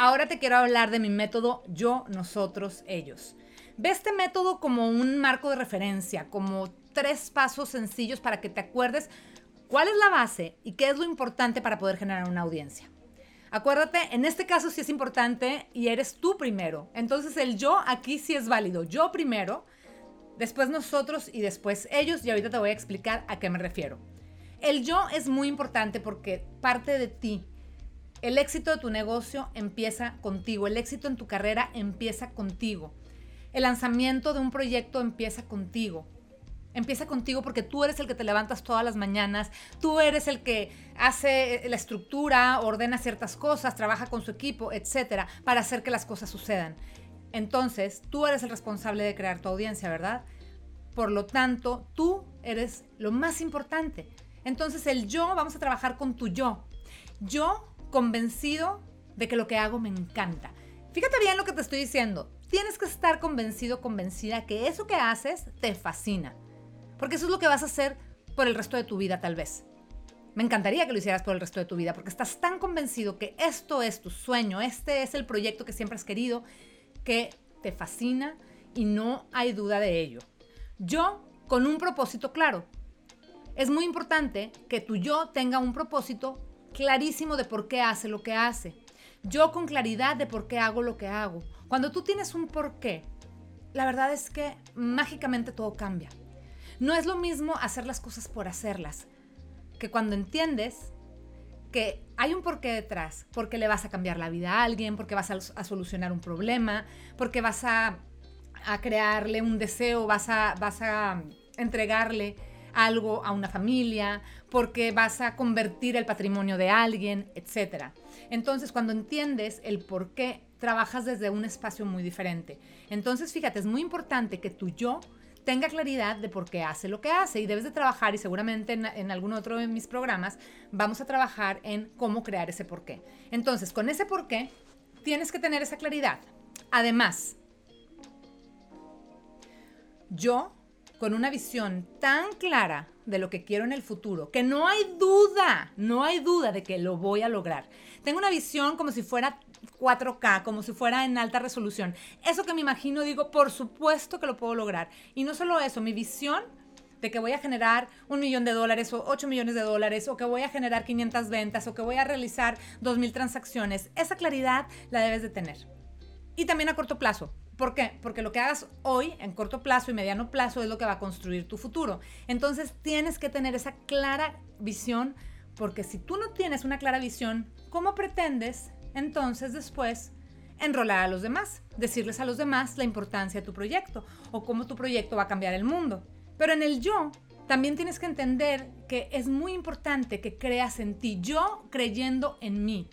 Ahora te quiero hablar de mi método yo, nosotros, ellos. Ve este método como un marco de referencia, como tres pasos sencillos para que te acuerdes cuál es la base y qué es lo importante para poder generar una audiencia. Acuérdate, en este caso sí es importante y eres tú primero. Entonces el yo aquí sí es válido. Yo primero, después nosotros y después ellos y ahorita te voy a explicar a qué me refiero. El yo es muy importante porque parte de ti. El éxito de tu negocio empieza contigo, el éxito en tu carrera empieza contigo. El lanzamiento de un proyecto empieza contigo. Empieza contigo porque tú eres el que te levantas todas las mañanas, tú eres el que hace la estructura, ordena ciertas cosas, trabaja con su equipo, etcétera, para hacer que las cosas sucedan. Entonces, tú eres el responsable de crear tu audiencia, ¿verdad? Por lo tanto, tú eres lo más importante. Entonces, el yo, vamos a trabajar con tu yo. Yo convencido de que lo que hago me encanta. Fíjate bien lo que te estoy diciendo tienes que estar convencido, convencida que eso que haces te fascina. Porque eso es lo que vas a hacer por el resto de tu vida tal vez. Me encantaría que lo hicieras por el resto de tu vida porque estás tan convencido que esto es tu sueño, este es el proyecto que siempre has querido, que te fascina y no hay duda de ello. Yo con un propósito claro. Es muy importante que tu yo tenga un propósito clarísimo de por qué hace lo que hace. Yo con claridad de por qué hago lo que hago. Cuando tú tienes un por qué, la verdad es que mágicamente todo cambia. No es lo mismo hacer las cosas por hacerlas, que cuando entiendes que hay un porqué detrás, porque le vas a cambiar la vida a alguien, porque vas a, solucionar un problema, porque vas a, crearle un deseo, vas a, vas a entregarle algo a una familia, porque vas a convertir el patrimonio de alguien, etc. Entonces, cuando entiendes el por qué, trabajas desde un espacio muy diferente. Entonces, fíjate, es muy importante que tu yo tenga claridad de por qué hace lo que hace y debes de trabajar y seguramente en, en algún otro de mis programas vamos a trabajar en cómo crear ese por qué. Entonces, con ese por qué, tienes que tener esa claridad. Además, yo con una visión tan clara de lo que quiero en el futuro, que no hay duda, no hay duda de que lo voy a lograr. Tengo una visión como si fuera 4K, como si fuera en alta resolución. Eso que me imagino, digo, por supuesto que lo puedo lograr. Y no solo eso, mi visión de que voy a generar un millón de dólares o 8 millones de dólares o que voy a generar 500 ventas o que voy a realizar 2.000 transacciones, esa claridad la debes de tener. Y también a corto plazo. ¿Por qué? Porque lo que hagas hoy, en corto plazo y mediano plazo, es lo que va a construir tu futuro. Entonces tienes que tener esa clara visión, porque si tú no tienes una clara visión, ¿cómo pretendes entonces después enrolar a los demás? Decirles a los demás la importancia de tu proyecto o cómo tu proyecto va a cambiar el mundo. Pero en el yo, también tienes que entender que es muy importante que creas en ti, yo creyendo en mí.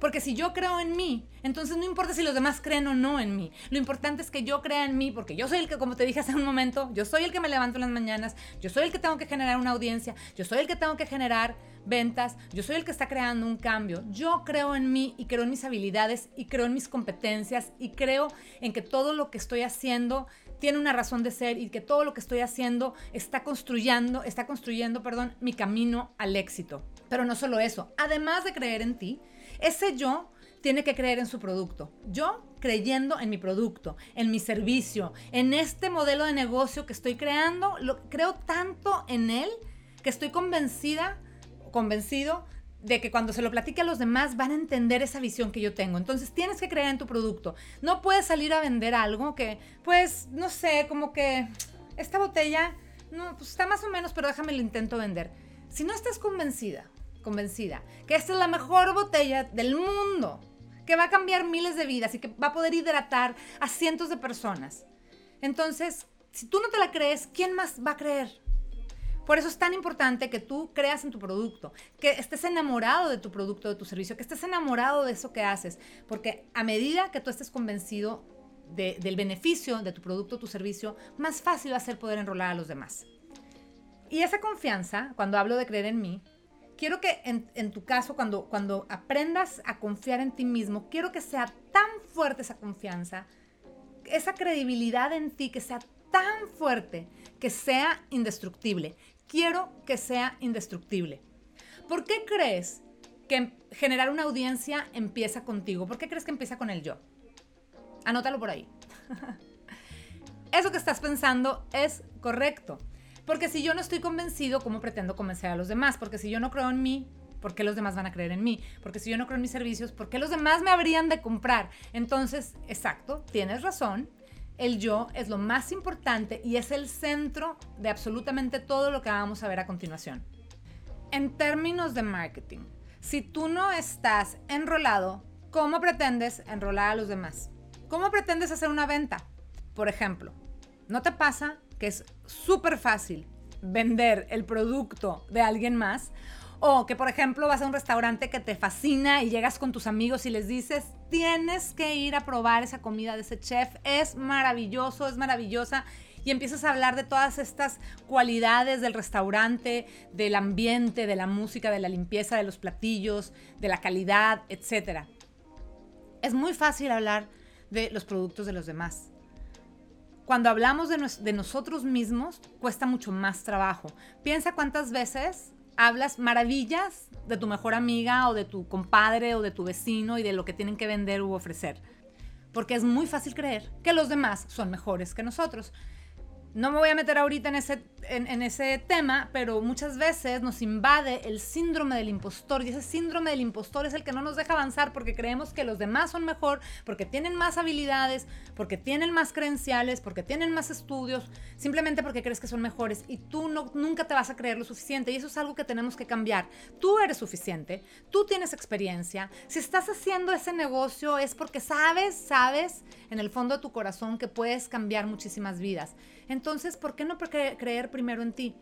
Porque si yo creo en mí, entonces no importa si los demás creen o no en mí. Lo importante es que yo crea en mí, porque yo soy el que, como te dije hace un momento, yo soy el que me levanto en las mañanas, yo soy el que tengo que generar una audiencia, yo soy el que tengo que generar ventas, yo soy el que está creando un cambio. Yo creo en mí y creo en mis habilidades y creo en mis competencias y creo en que todo lo que estoy haciendo tiene una razón de ser y que todo lo que estoy haciendo está construyendo, está construyendo, perdón, mi camino al éxito. Pero no solo eso, además de creer en ti, ese yo tiene que creer en su producto. Yo creyendo en mi producto, en mi servicio, en este modelo de negocio que estoy creando, lo, creo tanto en él que estoy convencida, convencido de que cuando se lo platique a los demás van a entender esa visión que yo tengo. Entonces tienes que creer en tu producto. No puedes salir a vender algo que, pues, no sé, como que esta botella, no, pues está más o menos, pero déjame lo intento vender. Si no estás convencida convencida que esta es la mejor botella del mundo, que va a cambiar miles de vidas y que va a poder hidratar a cientos de personas. Entonces, si tú no te la crees, ¿quién más va a creer? Por eso es tan importante que tú creas en tu producto, que estés enamorado de tu producto, de tu servicio, que estés enamorado de eso que haces, porque a medida que tú estés convencido del beneficio de tu producto tu servicio, más fácil va a ser poder enrolar a los demás. Y esa confianza, cuando hablo de creer en mí, quiero que en, tu caso, cuando, cuando aprendas a confiar en ti mismo, quiero que sea tan fuerte esa confianza, esa credibilidad en ti, que sea tan fuerte, que sea indestructible. Quiero que sea indestructible. ¿Por qué crees que generar una audiencia empieza contigo. ¿Por qué crees que empieza con el yo? Anótalo por ahí. Eso que estás pensando es correcto. Porque si yo no estoy convencido, ¿cómo pretendo convencer a los demás? Porque si yo no creo en mí, ¿por qué los demás van a creer en mí? Porque si yo no creo en mis servicios, ¿por qué los demás me habrían de comprar? Entonces, exacto, tienes razón. El yo es lo más importante y es el centro de absolutamente todo lo que vamos a ver a continuación. En términos de marketing, si tú no estás enrolado, ¿cómo pretendes enrolar a los demás? ¿Cómo pretendes hacer una venta? Por ejemplo, ¿no te pasa que es súper fácil vender el producto de alguien más? O que, por ejemplo, vas a un restaurante que te fascina y llegas con tus amigos y les dices, tienes que ir a probar esa comida de ese chef, es maravilloso, es maravillosa. Y empiezas a hablar de todas estas cualidades del restaurante, del ambiente, de la música, de la limpieza de los platillos, de la calidad, etc. Es muy fácil hablar de los productos de los demás. Cuando hablamos de, nosotros mismos, cuesta mucho más trabajo. Piensa cuántas veces hablas maravillas de tu mejor amiga o de tu compadre o de tu vecino y de lo que tienen que vender u ofrecer. Porque es muy fácil creer que los demás son mejores que nosotros. No me voy a meter ahorita en ese, en, ese tema, pero muchas veces nos invade el síndrome del impostor y ese síndrome del impostor es el que no nos deja avanzar porque creemos que los demás son mejor, porque tienen más habilidades, porque tienen más credenciales, porque tienen más estudios, simplemente porque crees que son mejores y tú no, nunca te vas a creer lo suficiente y eso es algo que tenemos que cambiar. Tú eres suficiente, tú tienes experiencia, si estás haciendo ese negocio es porque sabes, sabes en el fondo de tu corazón que puedes cambiar muchísimas vidas. Entonces, ¿por qué no creer primero en ti?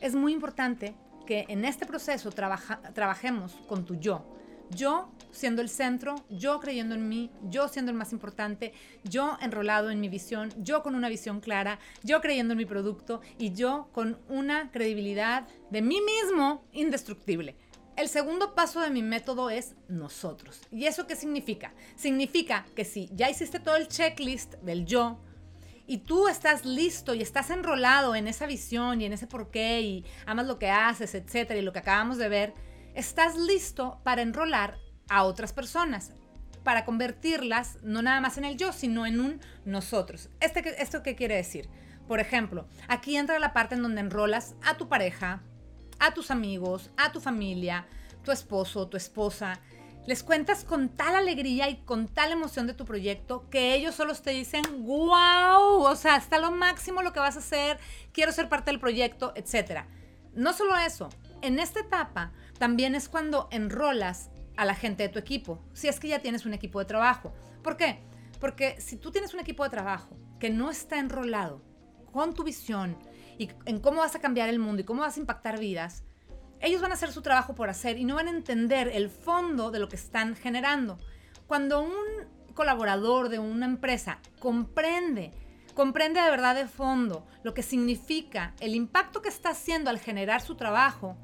Es muy importante que en este proceso trabajemos con tu yo. Yo siendo el centro, yo creyendo en mí, yo siendo el más importante, yo enrolado en mi visión, yo con una visión clara, yo creyendo en mi producto y yo con una credibilidad de mí mismo indestructible. El segundo paso de mi método es nosotros. ¿Y eso qué significa? Significa que si ya hiciste todo el checklist del yo, y tú estás listo y estás enrolado en esa visión y en ese porqué y amas lo que haces, etcétera, y lo que acabamos de ver, estás listo para enrolar a otras personas, para convertirlas no nada más en el yo, sino en un nosotros. Este, ¿Esto qué quiere decir? Por ejemplo, aquí entra la parte en donde enrolas a tu pareja, a tus amigos, a tu familia, tu esposo, tu esposa, les cuentas con tal alegría y con tal emoción de tu proyecto que ellos solo te dicen, wow, o sea, está lo máximo lo que vas a hacer, quiero ser parte del proyecto, etc. No solo eso, en esta etapa también es cuando enrolas a la gente de tu equipo, si es que ya tienes un equipo de trabajo. ¿Por qué? Porque si tú tienes un equipo de trabajo que no está enrolado con tu visión y en cómo vas a cambiar el mundo y cómo vas a impactar vidas, ellos van a hacer su trabajo por hacer y no van a entender el fondo de lo que están generando. Cuando un colaborador de una empresa comprende, comprende de verdad de fondo lo que significa el impacto que está haciendo al generar su trabajo,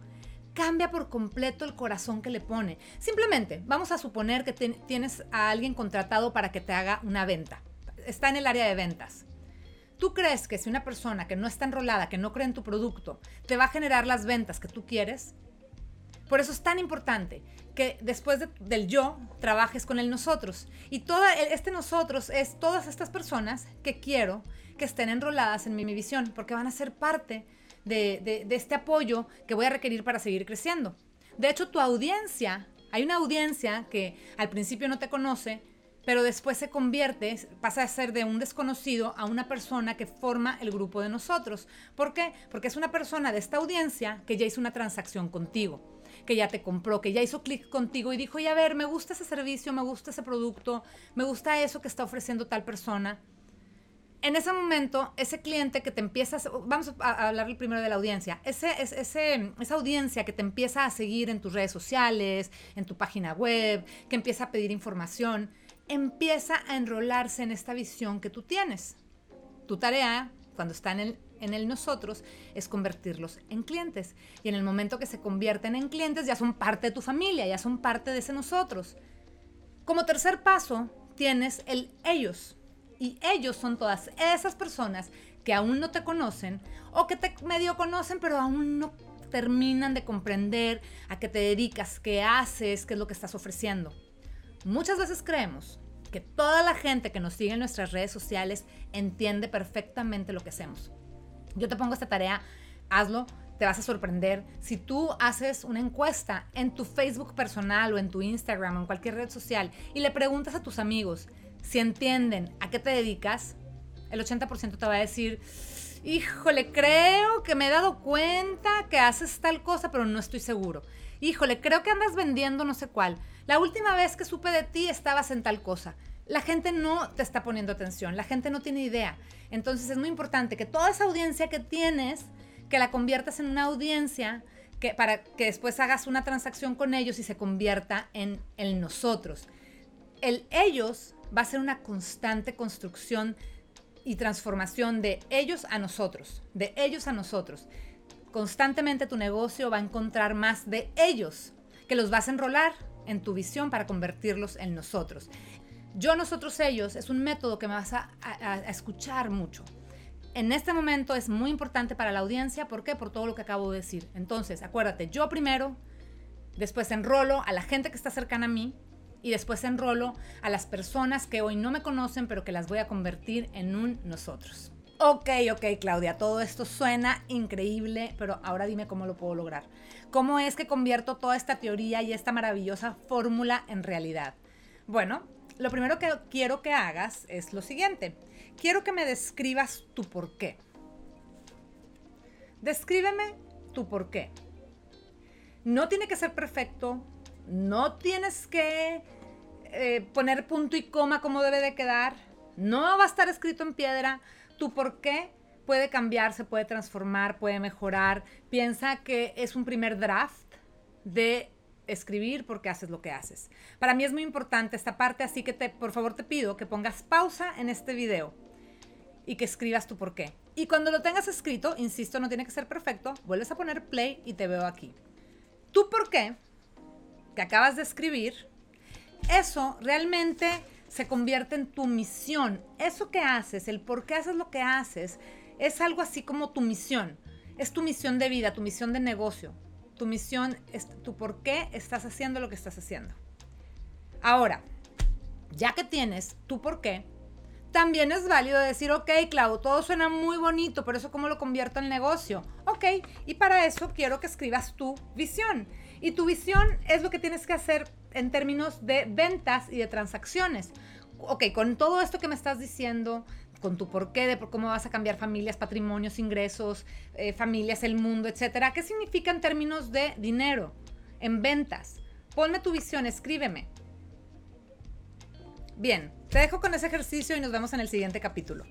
cambia por completo el corazón que le pone. Simplemente, vamos a suponer que tienes a alguien contratado para que te haga una venta. Está en el área de ventas. ¿Tú crees que si una persona que no está enrolada, que no cree en tu producto, te va a generar las ventas que tú quieres? Por eso es tan importante que después del yo trabajes con el nosotros. Y todo este nosotros es todas estas personas que quiero que estén enroladas en mi, visión, porque van a ser parte de este apoyo que voy a requerir para seguir creciendo. De hecho, tu audiencia, hay una audiencia que al principio no te conoce, pero después se convierte, pasa a ser de un desconocido a una persona que forma el grupo de nosotros. ¿Por qué? Porque es una persona de esta audiencia que ya hizo una transacción contigo, que ya te compró, que ya hizo clic contigo y dijo, y a ver, me gusta ese servicio, me gusta ese producto, me gusta eso que está ofreciendo tal persona. En ese momento, ese cliente que te empieza, vamos a hablar primero de la audiencia, ese, ese, esa audiencia que te empieza a seguir en tus redes sociales, en tu página web, que empieza a pedir información, empieza a enrolarse en esta visión que tú tienes. Tu tarea, cuando está en en el nosotros, es convertirlos en clientes. Y en el momento que se convierten en clientes, ya son parte de tu familia, ya son parte de ese nosotros. Como tercer paso, tienes el ellos. Y ellos son todas esas personas que aún no te conocen o que te medio conocen, pero aún no terminan de comprender a qué te dedicas, qué haces, qué es lo que estás ofreciendo. Muchas veces creemos que toda la gente que nos sigue en nuestras redes sociales entiende perfectamente lo que hacemos. Yo te pongo esta tarea, hazlo, te vas a sorprender. Si tú haces una encuesta en tu Facebook personal o en tu Instagram o en cualquier red social y le preguntas a tus amigos si entienden a qué te dedicas, el 80% te va a decir, híjole, creo que me he dado cuenta que haces tal cosa, pero no estoy seguro. Híjole, creo que andas vendiendo no sé cuál. La última vez que supe de ti estabas en tal cosa. La gente no te está poniendo atención, la gente no tiene idea. Entonces es muy importante que toda esa audiencia que tienes, que la conviertas en una audiencia que, para que después hagas una transacción con ellos y se convierta en el nosotros. El ellos va a ser una constante construcción y transformación de ellos a nosotros, de ellos a nosotros. Constantemente tu negocio va a encontrar más de ellos, que los vas a enrolar en tu visión para convertirlos en nosotros. Yo, nosotros, ellos es un método que me vas a, escuchar mucho. En este momento es muy importante para la audiencia. ¿Por qué? Por todo lo que acabo de decir. Entonces, acuérdate, yo primero, después enrolo a la gente que está cercana a mí y después enrolo a las personas que hoy no me conocen, pero que las voy a convertir en un nosotros. Ok, ok, Claudia, todo esto suena increíble, pero ahora dime cómo lo puedo lograr. ¿Cómo es que convierto toda esta teoría y esta maravillosa fórmula en realidad? Bueno, lo primero que quiero que hagas es lo siguiente. Quiero que me describas tu por qué. Descríbeme tu por qué. No tiene que ser perfecto, no tienes que eh, poner punto y coma como debe de quedar, no va a estar escrito en piedra, tu por qué puede cambiar, se puede transformar, puede mejorar. Piensa que es un primer draft de escribir porque haces lo que haces. Para mí es muy importante esta parte, así que te, por favor te pido que pongas pausa en este video y que escribas tu por qué. Y cuando lo tengas escrito, insisto, no tiene que ser perfecto, vuelves a poner play y te veo aquí. Tu por qué que acabas de escribir, eso realmente se convierte en tu misión. Eso que haces, el por qué haces lo que haces, es algo así como tu misión. Es tu misión de vida, tu misión de negocio. Tu misión es tu por qué estás haciendo lo que estás haciendo. Ahora, ya que tienes tu por qué, también es válido decir, ok, Clau, todo suena muy bonito, pero eso cómo lo convierto en negocio. Ok, y para eso quiero que escribas tu visión. Y tu visión es lo que tienes que hacer en términos de ventas y de transacciones. Ok, con todo esto que me estás diciendo, con tu porqué de por cómo vas a cambiar familias, patrimonios, ingresos, eh, familias, el mundo, etcétera. ¿Qué significa en términos de dinero, en ventas? Ponme tu visión, escríbeme. Bien, te dejo con ese ejercicio y nos vemos en el siguiente capítulo.